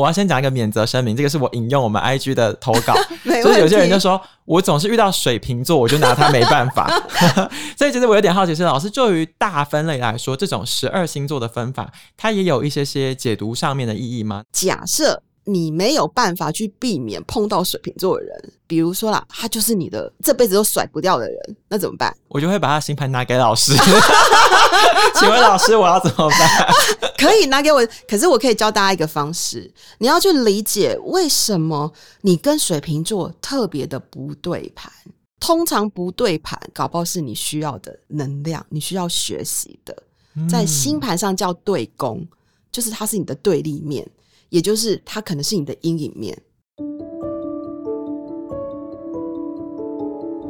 我要先讲一个免责声明，这个是我引用我们 IG 的投稿，没所以有些人就说我总是遇到水瓶座，我就拿他没办法。所以其实我有点好奇是，老师就于大分类来说，这种十二星座的分法，它也有一些些解读上面的意义吗？假设。你没有办法去避免碰到水瓶座的人，比如说啦，他就是你的这辈子都甩不掉的人，那怎么办？我就会把他星盘拿给老师。请问老师，我要怎么办？可以拿给我，可是我可以教大家一个方式，你要去理解为什么你跟水瓶座特别的不对盘。通常不对盘，搞不好是你需要的能量，你需要学习的，在星盘上叫对宫，就是它是你的对立面。也就是它可能是你的阴影面。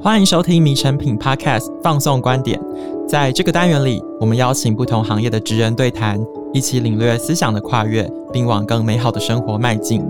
欢迎收听《迷成品 Podcast》放送观点，在这个单元里，我们邀请不同行业的职人对谈，一起领略思想的跨越，并往更美好的生活迈进。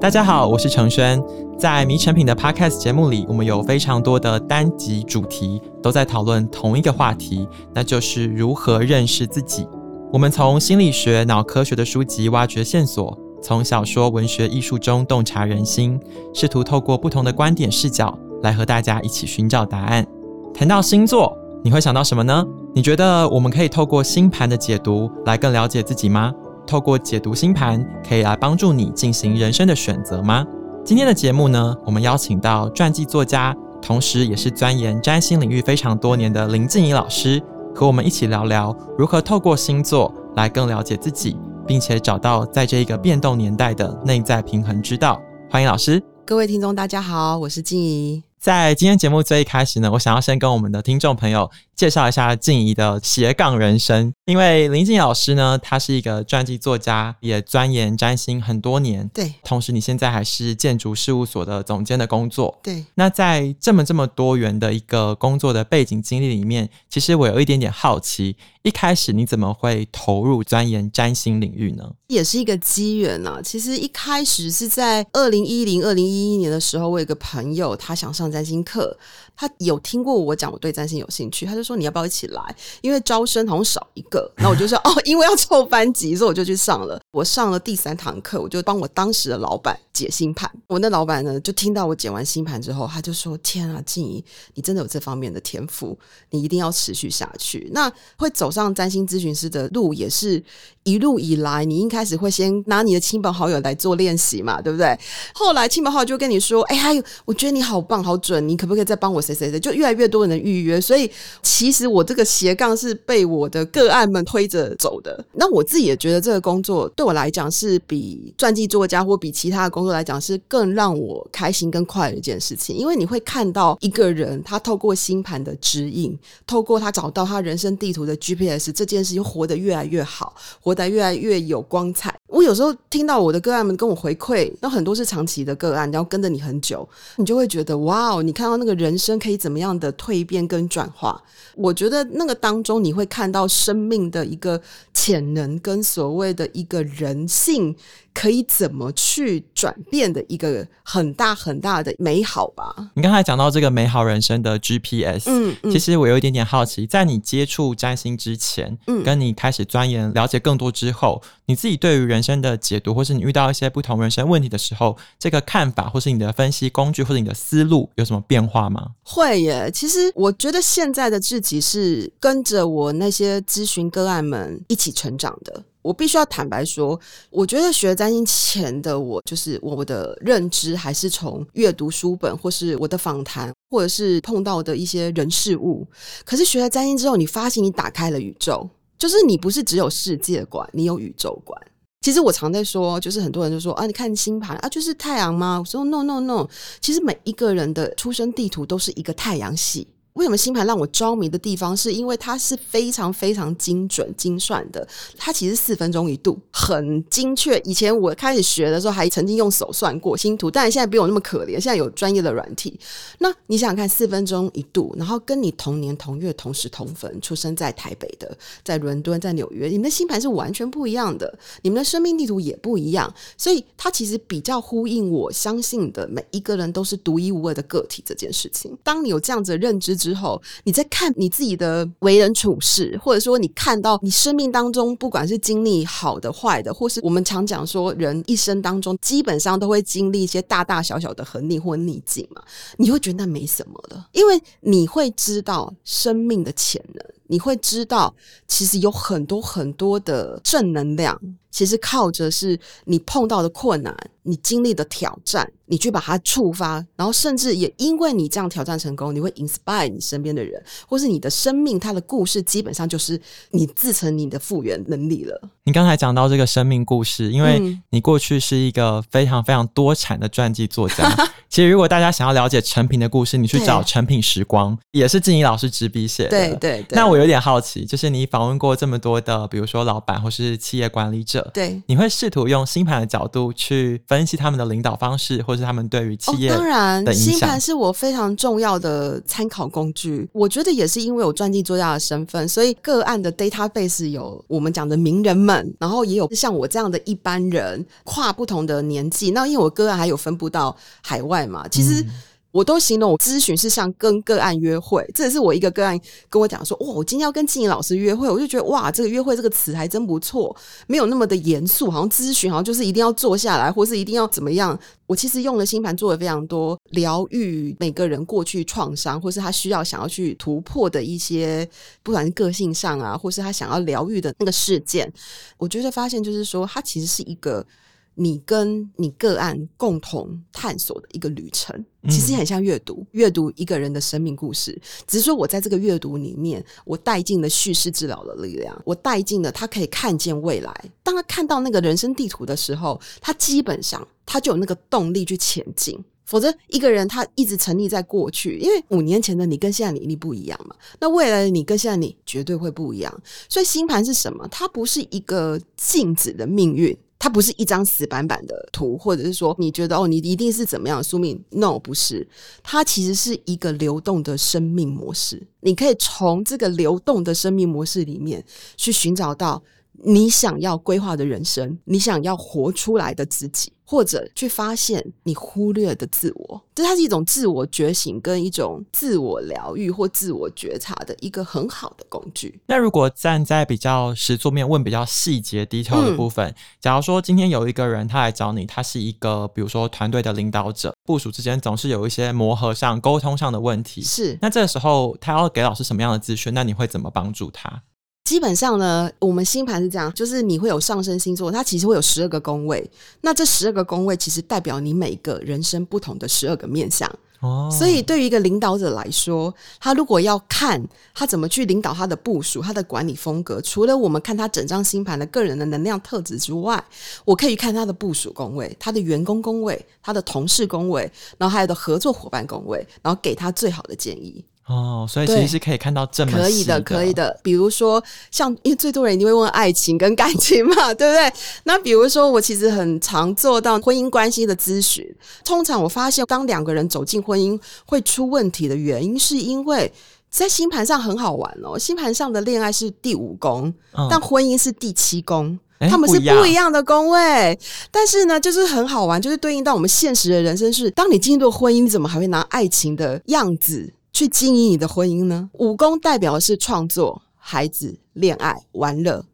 大家好，我是承轩。在《迷成品》的 Podcast 节目里，我们有非常多的单集主题，都在讨论同一个话题，那就是如何认识自己。我们从心理学、脑科学的书籍挖掘线索，从小说、文学、艺术中洞察人心，试图透过不同的观点视角来和大家一起寻找答案。谈到星座，你会想到什么呢？你觉得我们可以透过星盘的解读来更了解自己吗？透过解读星盘，可以来帮助你进行人生的选择吗？今天的节目呢，我们邀请到传记作家，同时也是钻研占星领域非常多年的林静怡老师。和我们一起聊聊如何透过星座来更了解自己，并且找到在这一个变动年代的内在平衡之道。欢迎老师，各位听众，大家好，我是静怡。在今天节目最一开始呢，我想要先跟我们的听众朋友介绍一下静怡的斜杠人生。因为林静老师呢，他是一个传记作家，也钻研占星很多年。对，同时你现在还是建筑事务所的总监的工作。对，那在这么这么多元的一个工作的背景经历里面，其实我有一点点好奇。一开始你怎么会投入钻研占星领域呢？也是一个机缘啊。其实一开始是在二零一零、二零一一年的时候，我有个朋友他想上占星课，他有听过我讲我对占星有兴趣，他就说，你要不要一起来？因为招生好像少一个，那我就说哦，因为要凑班级，所以我就去上了。我上了第三堂课，我就帮我当时的老板解星盘。我那老板呢，就听到我解完星盘之后，他就说：“天啊，静怡，你真的有这方面的天赋，你一定要持续下去。”那会走上占星咨询师的路，也是一路以来，你一开始会先拿你的亲朋好友来做练习嘛，对不对？后来亲朋好友就跟你说：“哎呀，我觉得你好棒，好准，你可不可以再帮我谁谁谁？”就越来越多人预约。所以其实我这个斜杠是被我的个案们推着走的。那我自己也觉得这个工作对我来讲是比传记作家或比其他的工作来讲是更让我开心跟快乐的一件事情，因为你会看到一个人他透过星盘的指引，透过他找到他人生地图的 GPS。这件事情活得越来越好，活得越来越有光彩。我有时候听到我的个案们跟我回馈，那很多是长期的个案，然后跟着你很久，你就会觉得哇哦，你看到那个人生可以怎么样的蜕变跟转化。我觉得那个当中你会看到生命的一个潜能跟所谓的一个人性。可以怎么去转变的一个很大很大的美好吧？你刚才讲到这个美好人生的 GPS，嗯，嗯，其实我有一点点好奇，在你接触占星之前，嗯，跟你开始钻研了解更多之后，你自己对于人生的解读，或是你遇到一些不同人生问题的时候，这个看法，或是你的分析工具，或者你的思路，有什么变化吗？会耶，其实我觉得现在的自己是跟着我那些咨询个案们一起成长的。我必须要坦白说，我觉得学占星前的我，就是我的认知还是从阅读书本，或是我的访谈，或者是碰到的一些人事物。可是学了占星之后，你发现你打开了宇宙，就是你不是只有世界观，你有宇宙观。其实我常在说，就是很多人就说啊，你看星盘啊，就是太阳吗？我说 no no no，其实每一个人的出生地图都是一个太阳系。为什么星盘让我着迷的地方，是因为它是非常非常精准精算的。它其实四分钟一度，很精确。以前我开始学的时候，还曾经用手算过星图，但是现在不用那么可怜，现在有专业的软体。那你想想看，四分钟一度，然后跟你同年同月同时同分，出生在台北的，在伦敦，在纽约，你们的星盘是完全不一样的，你们的生命地图也不一样。所以它其实比较呼应我相信的，每一个人都是独一无二的个体这件事情。当你有这样子的认知。之后，你在看你自己的为人处事，或者说你看到你生命当中，不管是经历好的、坏的，或是我们常讲说，人一生当中基本上都会经历一些大大小小的横逆或逆境嘛，你会觉得那没什么了，因为你会知道生命的潜能，你会知道其实有很多很多的正能量。其实靠着是你碰到的困难，你经历的挑战，你去把它触发，然后甚至也因为你这样挑战成功，你会 inspire 你身边的人，或是你的生命，它的故事基本上就是你自成你的复原能力了。你刚才讲到这个生命故事，因为你过去是一个非常非常多产的传记作家。其实如果大家想要了解成品的故事，你去找成品时光，也是静怡老师执笔写的。对对对。那我有点好奇，就是你访问过这么多的，比如说老板或是企业管理者。对，你会试图用星盘的角度去分析他们的领导方式，或是他们对于企业当然，星盘是我非常重要的参考工具。我觉得也是因为我传记作家的身份，所以个案的 database 有我们讲的名人们，然后也有像我这样的一般人，跨不同的年纪。那因为我个案还有分布到海外嘛，其实。嗯我都形容我咨询是像跟个案约会，这也是我一个个案跟我讲说，哇，我今天要跟静怡老师约会，我就觉得哇，这个约会这个词还真不错，没有那么的严肃，好像咨询好像就是一定要坐下来，或是一定要怎么样。我其实用了星盘做了非常多疗愈每个人过去创伤，或是他需要想要去突破的一些，不管是个性上啊，或是他想要疗愈的那个事件，我觉得发现就是说，它其实是一个。你跟你个案共同探索的一个旅程，其实很像阅读，阅读一个人的生命故事。只是说我在这个阅读里面，我带进了叙事治疗的力量，我带进了他可以看见未来。当他看到那个人生地图的时候，他基本上他就有那个动力去前进。否则，一个人他一直沉溺在过去，因为五年前的你跟现在你一定不一样嘛。那未来的你跟现在你绝对会不一样。所以星盘是什么？它不是一个静止的命运。它不是一张死板板的图，或者是说你觉得哦，你一定是怎么样的宿命？No，不是，它其实是一个流动的生命模式。你可以从这个流动的生命模式里面去寻找到你想要规划的人生，你想要活出来的自己。或者去发现你忽略的自我，这它是一种自我觉醒跟一种自我疗愈或自我觉察的一个很好的工具。那如果站在比较实作面问比较细节 detail 的部分，嗯，假如说今天有一个人他来找你，他是一个比如说团队的领导者，部署之间总是有一些磨合上、沟通上的问题，是。那这个时候他要给老师什么样的资讯？那你会怎么帮助他？基本上呢，我们星盘是这样，就是你会有上升星座，它其实会有十二个宫位。那这十二个宫位其实代表你每个人生不同的十二个面相。哦，所以对于一个领导者来说，他如果要看他怎么去领导他的部署，他的管理风格，除了我们看他整张星盘的个人的能量特质之外，我可以看他的部署宫位、他的员工宫位、他的同事宫位，然后还有的合作伙伴宫位，然后给他最好的建议。哦，所以其实是可以看到这么细的。可以的，可以的。比如说，像因为最多人一定会问爱情跟感情嘛，对不对？那比如说，我其实很常做到婚姻关系的咨询。通常我发现，当两个人走进婚姻会出问题的原因，是因为在星盘上很好玩哦。星盘上的恋爱是第五宫，嗯，但婚姻是第七宫，他们是不一样的宫位。但是呢，就是很好玩，就是对应到我们现实的人生是：当你进入婚姻，你怎么还会拿爱情的样子？去经营你的婚姻呢？五宫代表的是创作、孩子、恋爱、玩乐；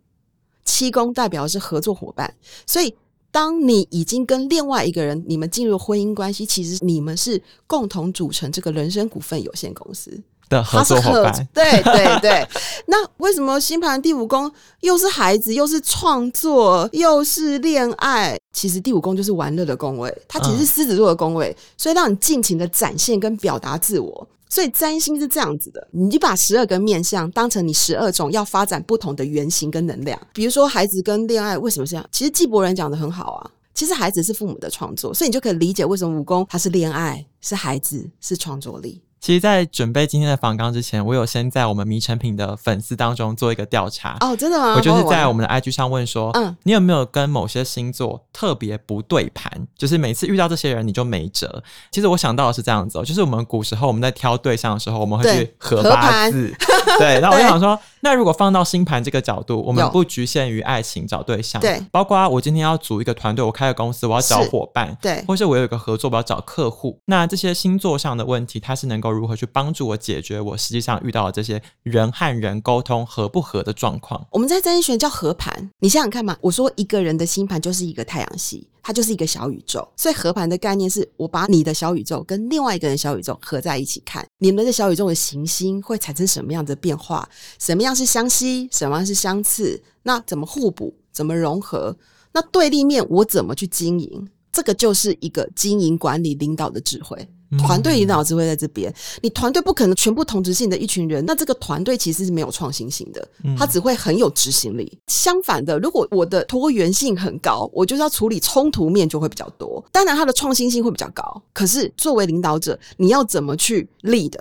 七宫代表的是合作伙伴。所以，当你已经跟另外一个人，你们进入婚姻关系，其实你们是共同组成这个人生股份有限公司的合作伙伴。对对对。那为什么星盘第五宫又是孩子，又是创作，又是恋爱？其实第五宫就是玩乐的宫位，它其实是狮子座的宫位，嗯，所以让你尽情的展现跟表达自我。所以占星是这样子的，你就把十二个面相当成你十二种要发展不同的原型跟能量。比如说孩子跟恋爱为什么这样？其实纪伯伦讲的很好啊。其实孩子是父母的创作，所以你就可以理解为什么武功它是恋爱，是孩子，是创作力。其实，在准备今天的访纲之前，我有先在我们迷成品的粉丝当中做一个调查。哦，真的吗？我就是在我们的 IG 上问说，嗯，你有没有跟某些星座特别不对盘？就是每次遇到这些人，你就没辙。其实我想到的是这样子哦，就是我们古时候我们在挑对象的时候，我们会去合八字。对，那我就想说，那如果放到星盘这个角度，我们不局限于爱情找对象，对，包括我今天要组一个团队，我开个公司，我要找伙伴，对，或是我有一个合作，我要找客户，那这些星座上的问题，它是能够如何去帮助我解决我实际上遇到的这些人和人沟通合不合的状况？我们在占星学叫合盘，你想想看嘛，我说一个人的星盘就是一个太阳系。它就是一个小宇宙，所以合盘的概念是我把你的小宇宙跟另外一个人小宇宙合在一起看，你们的小宇宙的行星会产生什么样的变化？什么样是相吸？什么样是相斥？那怎么互补？怎么融合？那对立面我怎么去经营？这个就是一个经营管理领导的智慧。团队领导智慧在这边，你团队不可能全部同质性的一群人，那这个团队其实是没有创新性的，它只会很有执行力。相反的，如果我的多元性很高，我就是要处理冲突面就会比较多，当然它的创新性会比较高。可是作为领导者，你要怎么去 lead？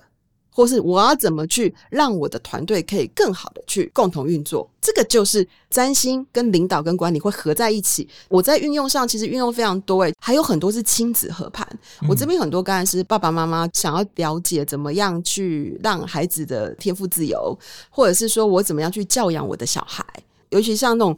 或是我要怎么去让我的团队可以更好的去共同运作？这个就是占星跟领导跟管理会合在一起。我在运用上其实运用非常多诶，还有很多是亲子合盘。我这边很多刚才是爸爸妈妈想要了解怎么样去让孩子的天赋自由，或者是说我怎么样去教养我的小孩，尤其像那种。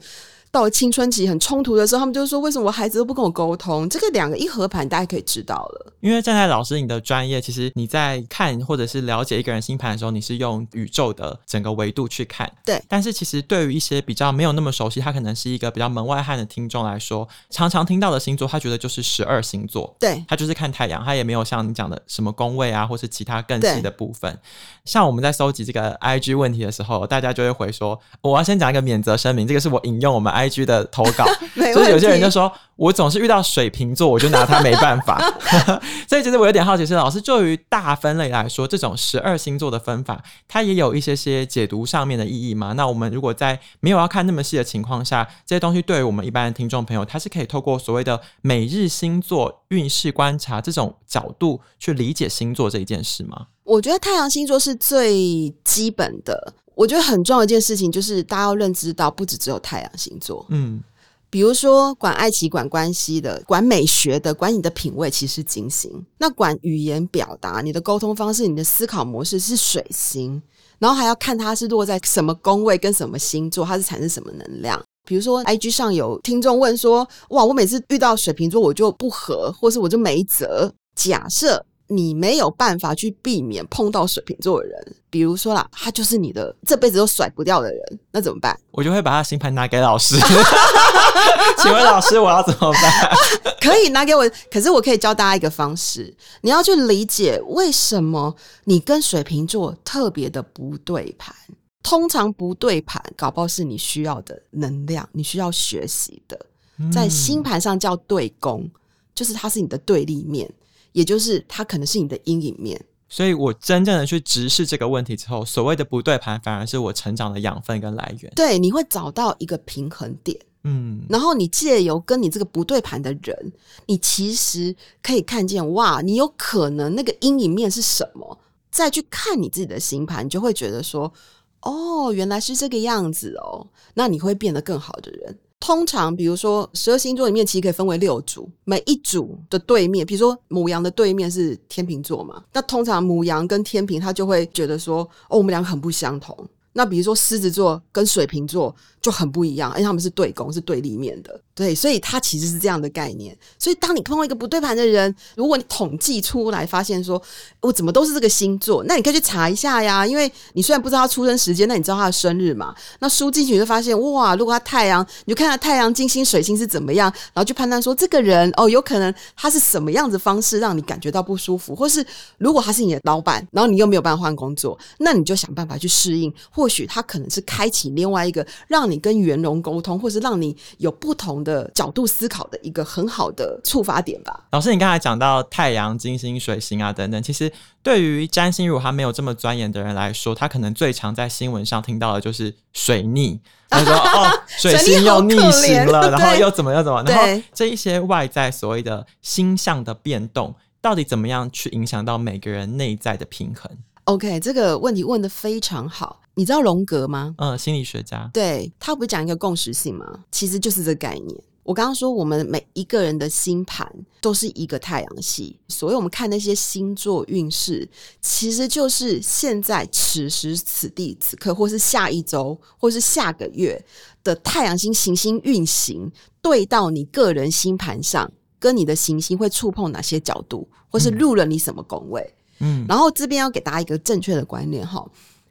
到了青春期很冲突的时候，他们就说：“为什么我孩子都不跟我沟通？”这个两个一合盘，大家可以知道了。因为站在老师你的专业，其实你在看或者是了解一个人星盘的时候，你是用宇宙的整个维度去看。对。但是其实对于一些比较没有那么熟悉，他可能是一个比较门外汉的听众来说，常常听到的星座，他觉得就是十二星座。对。他就是看太阳，他也没有像你讲的什么宫位啊，或是其他更细的部分。像我们在搜集这个 IG 问题的时候，大家就会回说：“我要先讲一个免责声明，这个是我引用我们。” IG 的投稿，所以有些人就说，我总是遇到水瓶座，我就拿他没办法。所以其实我有点好奇，是老师就于大分类来说，这种十二星座的分法，它也有一些些解读上面的意义吗？那我们如果在没有要看那么细的情况下，这些东西对于我们一般的听众朋友，他是可以透过所谓的每日星座运势观察这种角度去理解星座这一件事吗？我觉得太阳星座是最基本的。我觉得很重要的一件事情就是，大家要认知到，不只只有太阳星座。嗯，比如说管爱情、管关系的、管美学的、管你的品味，其实是金星；那管语言表达、你的沟通方式、你的思考模式是水星。然后还要看它是落在什么宫位跟什么星座，它是产生什么能量。比如说，IG 上有听众问说：“哇，我每次遇到水瓶座，我就不合，或是我就没辙。”假设。你没有办法去避免碰到水瓶座的人，比如说啦，他就是你的这辈子都甩不掉的人，那怎么办？我就会把他星盘拿给老师。请问老师，我要怎么办？可以拿给我，可是我可以教大家一个方式，你要去理解为什么你跟水瓶座特别的不对盘。通常不对盘，搞不好是你需要的能量，你需要学习的，在星盘上叫对宫，就是它是你的对立面。也就是它可能是你的阴影面，所以我真正的去直视这个问题之后，所谓的不对盘反而是我成长的养分跟来源。对，你会找到一个平衡点，嗯，然后你借由跟你这个不对盘的人，你其实可以看见哇，你有可能那个阴影面是什么，再去看你自己的星盘，你就会觉得说，哦，原来是这个样子哦，那你会变得更好的人。通常，比如说十二星座里面，其实可以分为六组，每一组的对面，比如说母羊的对面是天秤座嘛，那通常母羊跟天秤，他就会觉得说，哦，我们两个很不相同。那比如说狮子座跟水瓶座就很不一样，因为他们是对宫，是对立面的。对，所以它其实是这样的概念。所以当你碰到一个不对盘的人，如果你统计出来发现说，我怎么都是这个星座，那你可以去查一下呀。因为你虽然不知道他出生时间，那你知道他的生日嘛？那输进去就发现，哇，如果他太阳，你就看他太阳、金星、水星是怎么样，然后去判断说这个人哦，有可能他是什么样子方式让你感觉到不舒服，或是如果他是你的老板，然后你又没有办法换工作，那你就想办法去适应。或许它可能是开启另外一个让你跟圆融沟通，或是让你有不同的。的角度思考的一个很好的触发点吧。老师，你刚才讲到太阳、金星、水星啊等等，其实对于占星如果他没有这么钻研的人来说，他可能最常在新闻上听到的就是水逆。他说：“哦，水星又逆行了，然后又怎么又怎么？然后这一些外在所谓的星象的变动，到底怎么样去影响到每个人内在的平衡？”OK，这个问题问的非常好。你知道荣格吗？嗯，心理学家。对，他不是讲一个共识性吗？其实就是这个概念。我刚刚说，我们每一个人的星盘都是一个太阳系，所以我们看那些星座运势，其实就是现在此时此地此刻，或是下一周，或是下个月的太阳星行星运行，对到你个人星盘上，跟你的行星会触碰哪些角度，或是入了你什么宫位。嗯，然后这边要给大家一个正确的观念哈。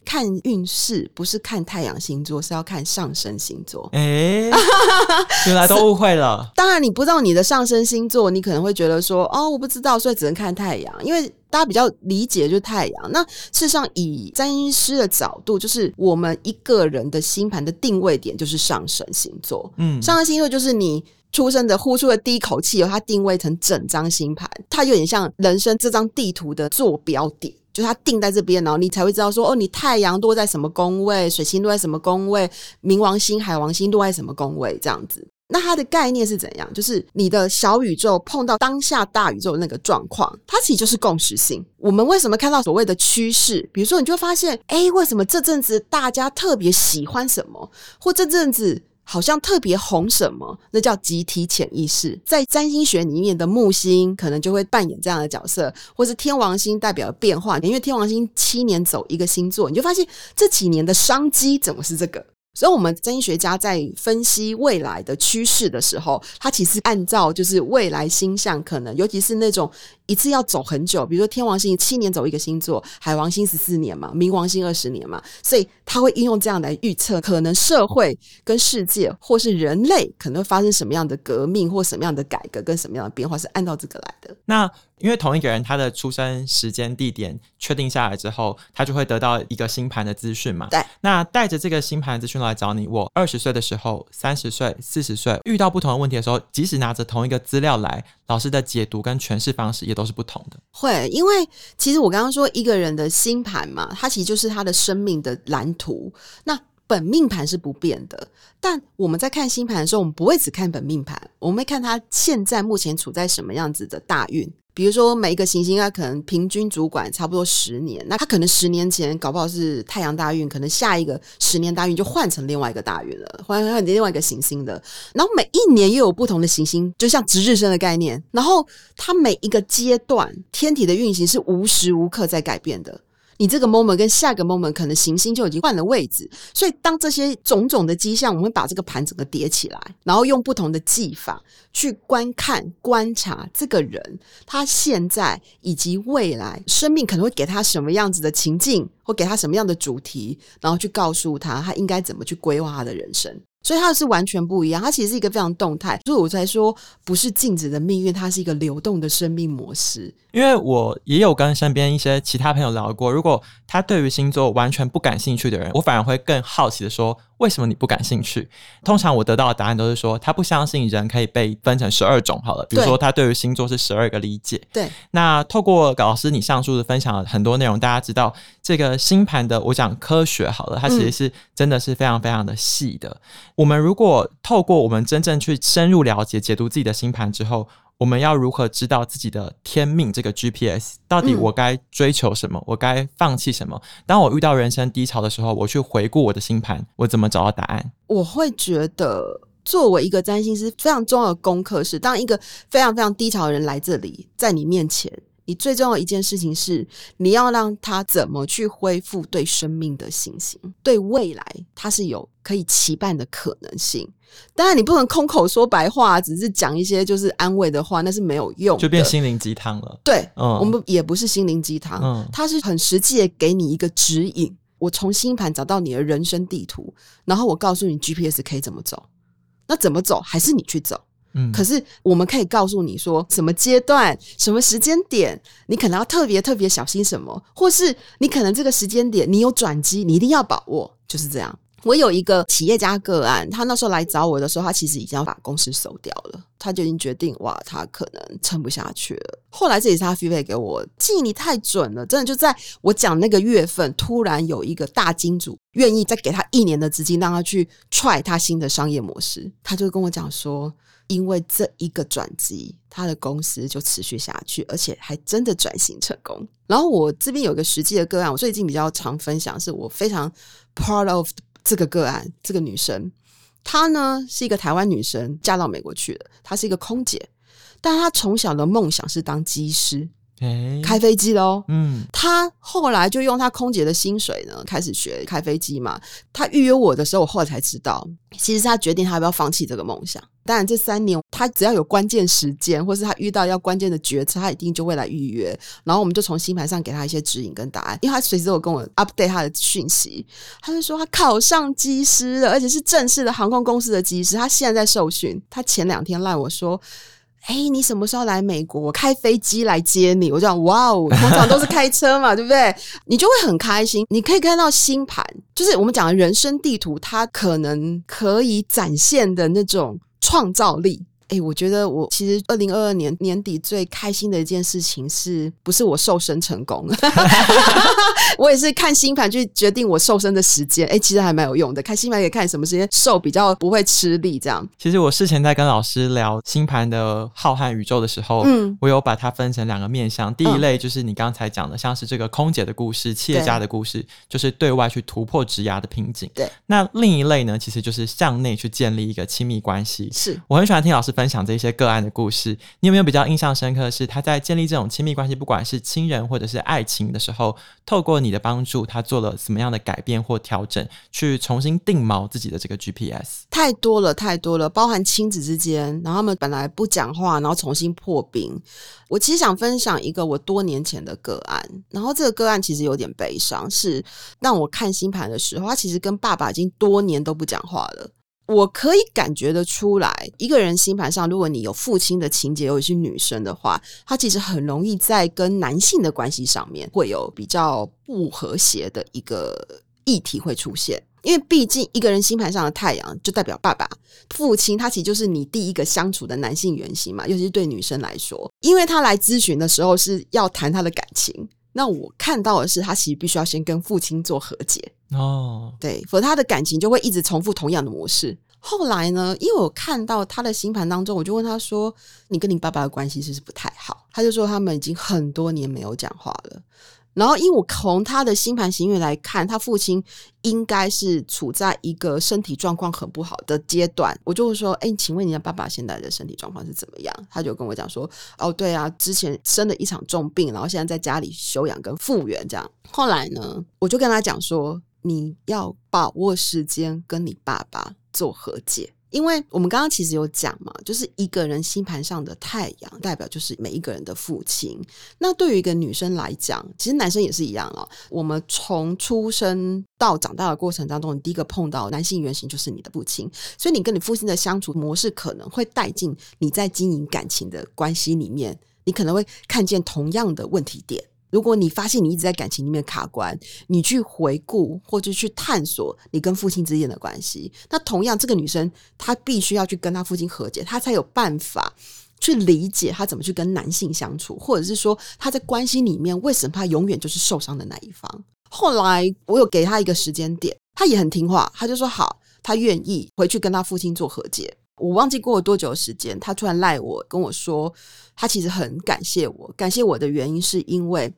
看运势不是看太阳星座，是要看上升星座。哎、欸，原来都误会了。当然，你不知道你的上升星座，你可能会觉得说：“哦，我不知道，所以只能看太阳。”因为大家比较理解就是太阳。那事实上，以占星师的角度，就是我们一个人的星盘的定位点就是上升星座。嗯，上升星座就是你出生的呼出的第一口气，由它定位成整张星盘，它有点像人生这张地图的坐标点。就它定在这边，然后你才会知道说，哦，你太阳落在什么宫位，水星落在什么宫位，冥王星、海王星落在什么宫位，这样子。那它的概念是怎样？就是你的小宇宙碰到当下大宇宙那个状况，它其实就是共识性。我们为什么看到所谓的趋势？比如说，你就会发现，哎，为什么这阵子大家特别喜欢什么，或这阵子。好像特别红什么，那叫集体潜意识。在占星学里面的木星可能就会扮演这样的角色，或是天王星代表变化。因为天王星七年走一个星座，你就发现这几年的商机怎么是这个。所以，我们占星学家在分析未来的趋势的时候，他其实按照就是未来星象，可能尤其是那种。一次要走很久，比如说天王星七年走一个星座，海王星十四年嘛，冥王星二十年嘛，所以他会应用这样来预测，可能社会跟世界或是人类可能会发生什么样的革命或什么样的改革跟什么样的变化，是按照这个来的。那因为同一个人他的出生时间地点确定下来之后，他就会得到一个星盘的资讯嘛。对。那带着这个星盘资讯来找你，我二十岁的时候、三十岁、四十岁遇到不同的问题的时候，即使拿着同一个资料来，老师的解读跟诠释方式也都是不同的。会，因为其实我刚刚说一个人的星盘嘛，它其实就是他的生命的蓝图。那本命盘是不变的，但我们在看星盘的时候，我们不会只看本命盘，我们会看它现在目前处在什么样子的大运。比如说，每一个行星它可能平均主管差不多十年，那它可能十年前搞不好是太阳大运，可能下一个十年大运就换成另外一个大运了，换换另外一个行星的。然后每一年又有不同的行星，就像值日生的概念。然后它每一个阶段，天体的运行是无时无刻在改变的。你这个 moment 跟下个 moment 可能行星就已经换了位置，所以当这些种种的迹象，我们会把这个盘整个叠起来，然后用不同的技法去观看、观察这个人他现在以及未来生命可能会给他什么样子的情境，或给他什么样的主题，然后去告诉他他应该怎么去规划他的人生。所以它是完全不一样，它其实是一个非常动态，所以我才说不是静止的命运，它是一个流动的生命模式。因为我也有跟身边一些其他朋友聊过，如果他对于星座完全不感兴趣的人，我反而会更好奇的说，为什么你不感兴趣？通常我得到的答案都是说，他不相信人可以被分成十二种好了，比如说他对于星座是十二个理解。对，那透过老师你上述的分享了很多内容，大家知道这个星盘的，我讲科学好了，它其实是真的是非常非常的细的。嗯、我们如果透过我们真正去深入了解、解读自己的星盘之后，我们要如何知道自己的天命？这个 GPS 到底我该追求什么？嗯、我该放弃什么？当我遇到人生低潮的时候，我去回顾我的星盘，我怎么找到答案？我会觉得，作为一个占星师，非常重要的功课是，当一个非常非常低潮的人来这里，在你面前。你最重要一件事情是，你要让他怎么去恢复对生命的信心，对未来他是有可以期盼的可能性。当然，你不能空口说白话，只是讲一些就是安慰的话，那是没有用，就变心灵鸡汤了。对，嗯，我们也不是心灵鸡汤，嗯，它是很实际的给你一个指引。我从星盘找到你的人生地图，然后我告诉你 GPS 可以怎么走，那怎么走还是你去走。可是我们可以告诉你说，什么阶段、什么时间点，你可能要特别特别小心什么，或是你可能这个时间点你有转机，你一定要把握，就是这样。我有一个企业家个案，他那时候来找我的时候，他其实已经要把公司收掉了，他就已经决定，哇，他可能撑不下去了。后来这也是他 feedback 给我，记忆你太准了，真的就在我讲那个月份，突然有一个大金主愿意再给他一年的资金，让他去踹他新的商业模式，他就跟我讲说。因为这一个转机，他的公司就持续下去，而且还真的转型成功。然后我这边有个实际的个案，我最近比较常分享，是我非常 part of 这个个案，这个女生。她呢是一个台湾女生，嫁到美国去了。她是一个空姐，但她从小的梦想是当机师。欸、开飞机的哦，嗯，他后来就用他空姐的薪水呢，开始学开飞机嘛。他预约我的时候，我后来才知道，其实他决定他要不要放弃这个梦想。当然，这三年他只要有关键时间，或是他遇到要关键的决策，他一定就会来预约。然后我们就从星盘上给他一些指引跟答案，因为他随时都有跟我 update 他的讯息。他就说他考上机师了，而且是正式的航空公司的机师，他现在在受训。他前两天赖我说。哎、你什么时候来美国？我开飞机来接你。我就讲哇哦，通常都是开车嘛，对不对？你就会很开心。你可以看到星盘，就是我们讲的人生地图，它可能可以展现的那种创造力。哎、欸，我觉得我其实二零二二年年底最开心的一件事情，是不是我瘦身成功？我也是看星盘去决定我瘦身的时间。哎、欸，其实还蛮有用的。看星盘可以看什么时间瘦比较不会吃力。这样，其实我事前在跟老师聊星盘的浩瀚宇宙的时候，嗯，我有把它分成两个面向。第一类就是你刚才讲的，像是这个空姐的故事、企业家的故事，就是对外去突破职涯的瓶颈。对，那另一类呢，其实就是向内去建立一个亲密关系。是我很喜欢听老师分享这些个案的故事，你有没有比较印象深刻的是他在建立这种亲密关系，不管是亲人或者是爱情的时候，透过你的帮助，他做了什么样的改变或调整，去重新定锚自己的这个 GPS？太多了，太多了，包含亲子之间，然后他们本来不讲话，然后重新破冰。我其实想分享一个我多年前的个案，然后这个个案其实有点悲伤，是让我看星盘的时候，他其实跟爸爸已经多年都不讲话了。我可以感觉得出来，一个人星盘上，如果你有父亲的情节，尤其是女生的话，她其实很容易在跟男性的关系上面会有比较不和谐的一个议题会出现。因为毕竟一个人星盘上的太阳就代表爸爸、父亲，他其实就是你第一个相处的男性原型嘛，尤其是对女生来说，因为他来咨询的时候是要谈他的感情，那我看到的是他其实必须要先跟父亲做和解。哦，对，否则他的感情就会一直重复同样的模式。后来呢，因为我看到他的星盘当中，我就问他说：“你跟你爸爸的关系是不是不太好？”他就说他们已经很多年没有讲话了。然后，因为我从他的星盘行运来看，他父亲应该是处在一个身体状况很不好的阶段。我就会说：“哎，请问你的爸爸现在的身体状况是怎么样？”他就跟我讲说：“哦，对啊，之前生了一场重病，然后现在在家里休养跟复原这样。”后来呢，我就跟他讲说。你要把握时间跟你爸爸做和解，因为我们刚刚其实有讲嘛，就是一个人星盘上的太阳代表就是每一个人的父亲。那对于一个女生来讲，其实男生也是一样哦。我们从出生到长大的过程当中，你第一个碰到男性原型就是你的父亲，所以你跟你父亲的相处模式可能会带进你在经营感情的关系里面，你可能会看见同样的问题点。如果你发现你一直在感情里面卡关，你去回顾或者去探索你跟父亲之间的关系，那同样这个女生她必须要去跟她父亲和解，她才有办法去理解她怎么去跟男性相处，或者是说她在关系里面为什么她永远就是受伤的那一方。后来我有给她一个时间点，她也很听话，她就说好，她愿意回去跟她父亲做和解。我忘记过了多久时间，他突然赖我跟我说。他其实很感谢我，感谢我的原因是因为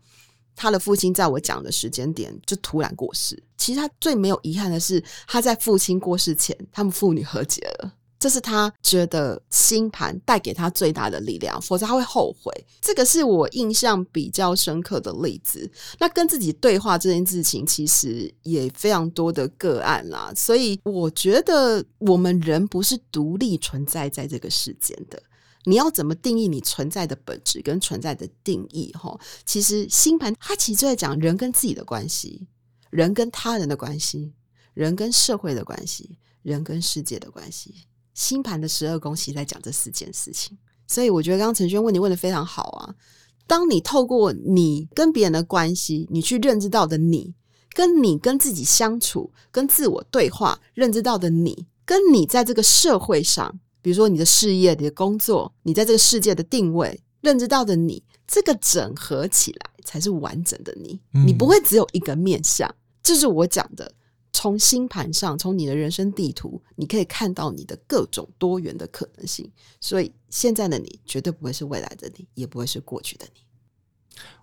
他的父亲在我讲的时间点就突然过世。其实他最没有遗憾的是，他在父亲过世前，他们父女和解了。这是他觉得星盘带给他最大的力量，否则他会后悔。这个是我印象比较深刻的例子。那跟自己对话这件事情，其实也非常多的个案啦。所以我觉得我们人不是独立存在在这个世间的。你要怎么定义你存在的本质跟存在的定义？哈，其实星盘它其实就在讲人跟自己的关系，人跟他人的关系，人跟社会的关系，人跟世界的关系。星盘的十二宫其实在讲这四件事情。所以我觉得刚刚陈轩问你问的非常好啊。当你透过你跟别人的关系，你去认知到的你，跟你跟自己相处、跟自我对话认知到的你，跟你在这个社会上。比如说你的事业、你的工作，你在这个世界的定位、认知到的你，这个整合起来才是完整的你。嗯、你不会只有一个面相，这是我讲的。从星盘上，从你的人生地图，你可以看到你的各种多元的可能性。所以现在的你绝对不会是未来的你，也不会是过去的你。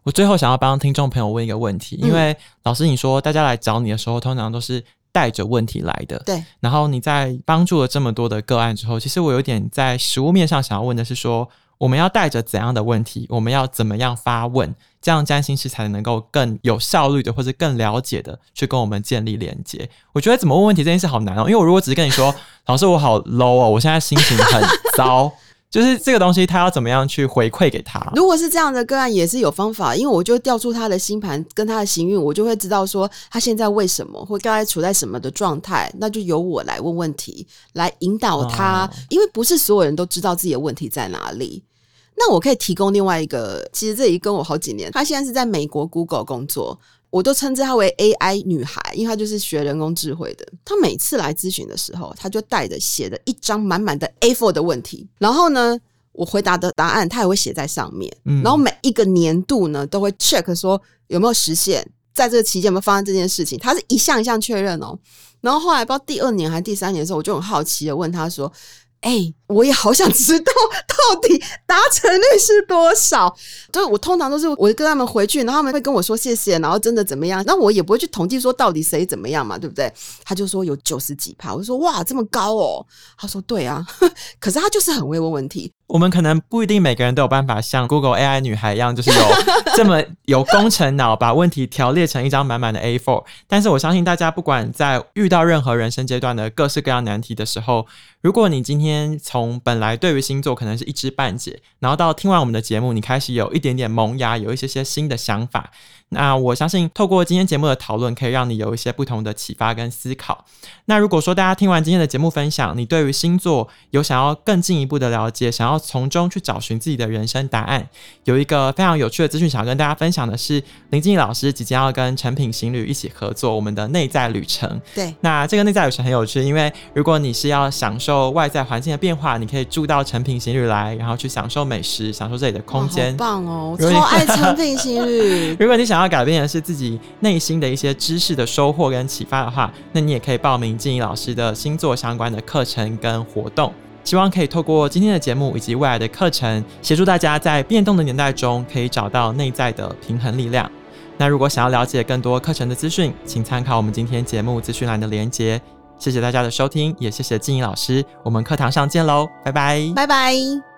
我最后想要帮听众朋友问一个问题，因为老师你说大家来找你的时候，通常都是。带着问题来的。对。然后你在帮助了这么多的个案之后，其实我有点在实物面上想要问的是说，我们要带着怎样的问题？我们要怎么样发问？这样占星师才能够更有效率的，或者更了解的去跟我们建立连接。我觉得怎么问问题这件事好难哦，因为我如果只是跟你说，老师我好 low 哦，我现在心情很 糟。就是这个东西，他要怎么样去回馈给他？如果是这样的个案，也是有方法，因为我就调出他的星盘跟他的行运，我就会知道说他现在为什么或刚才处在什么的状态，那就由我来问问题，来引导他。哦、因为不是所有人都知道自己的问题在哪里。那我可以提供另外一个，其实这已经跟我好几年，他现在是在美国 Google 工作。我都称之她为 AI 女孩，因为她就是学人工智慧的。她每次来咨询的时候，她就带着写的一张满满的 A4 的问题，然后呢，我回答的答案她也会写在上面。嗯，然后每一个年度呢，都会 check 说有没有实现，在这个期间有没有发生这件事情，她是一项一项确认哦。然后后来不知道第二年还是第三年的时候，我就很好奇的问她说。哎、我也好想知道到底达成率是多少。就我通常都是我跟他们回去，然后他们会跟我说谢谢，然后真的怎么样？那我也不会去统计说到底谁怎么样嘛，对不对？他就说有九十几趴，我说哇这么高哦。他说对啊，可是他就是很会问问题。我们可能不一定每个人都有办法像 Google AI 女孩一样，就是有 这么有工程脑，把问题条列成一张满满的 A4。但是我相信大家，不管在遇到任何人生阶段的各式各样难题的时候，如果你今天从本来对于星座可能是一知半解，然后到听完我们的节目，你开始有一点点萌芽，有一些些新的想法。那我相信，透过今天节目的讨论，可以让你有一些不同的启发跟思考。那如果说大家听完今天的节目分享，你对于星座有想要更进一步的了解，想要从中去找寻自己的人生答案，有一个非常有趣的资讯想要跟大家分享的是，林静仪老师即将要跟成品行旅一起合作我们的内在旅程。对，那这个内在旅程很有趣，因为如果你是要享受外在环境的变化，你可以住到成品行旅来，然后去享受美食，享受这里的空间。好棒哦，我超爱成品行旅。如果你想想要改变的是自己内心的一些知识的收获跟启发的话，那你也可以报名静怡老师的星座相关的课程跟活动。希望可以透过今天的节目以及未来的课程，协助大家在变动的年代中可以找到内在的平衡力量。那如果想要了解更多课程的资讯，请参考我们今天节目资讯栏的连结。谢谢大家的收听，也谢谢静怡老师。我们课堂上见喽，拜拜，拜拜。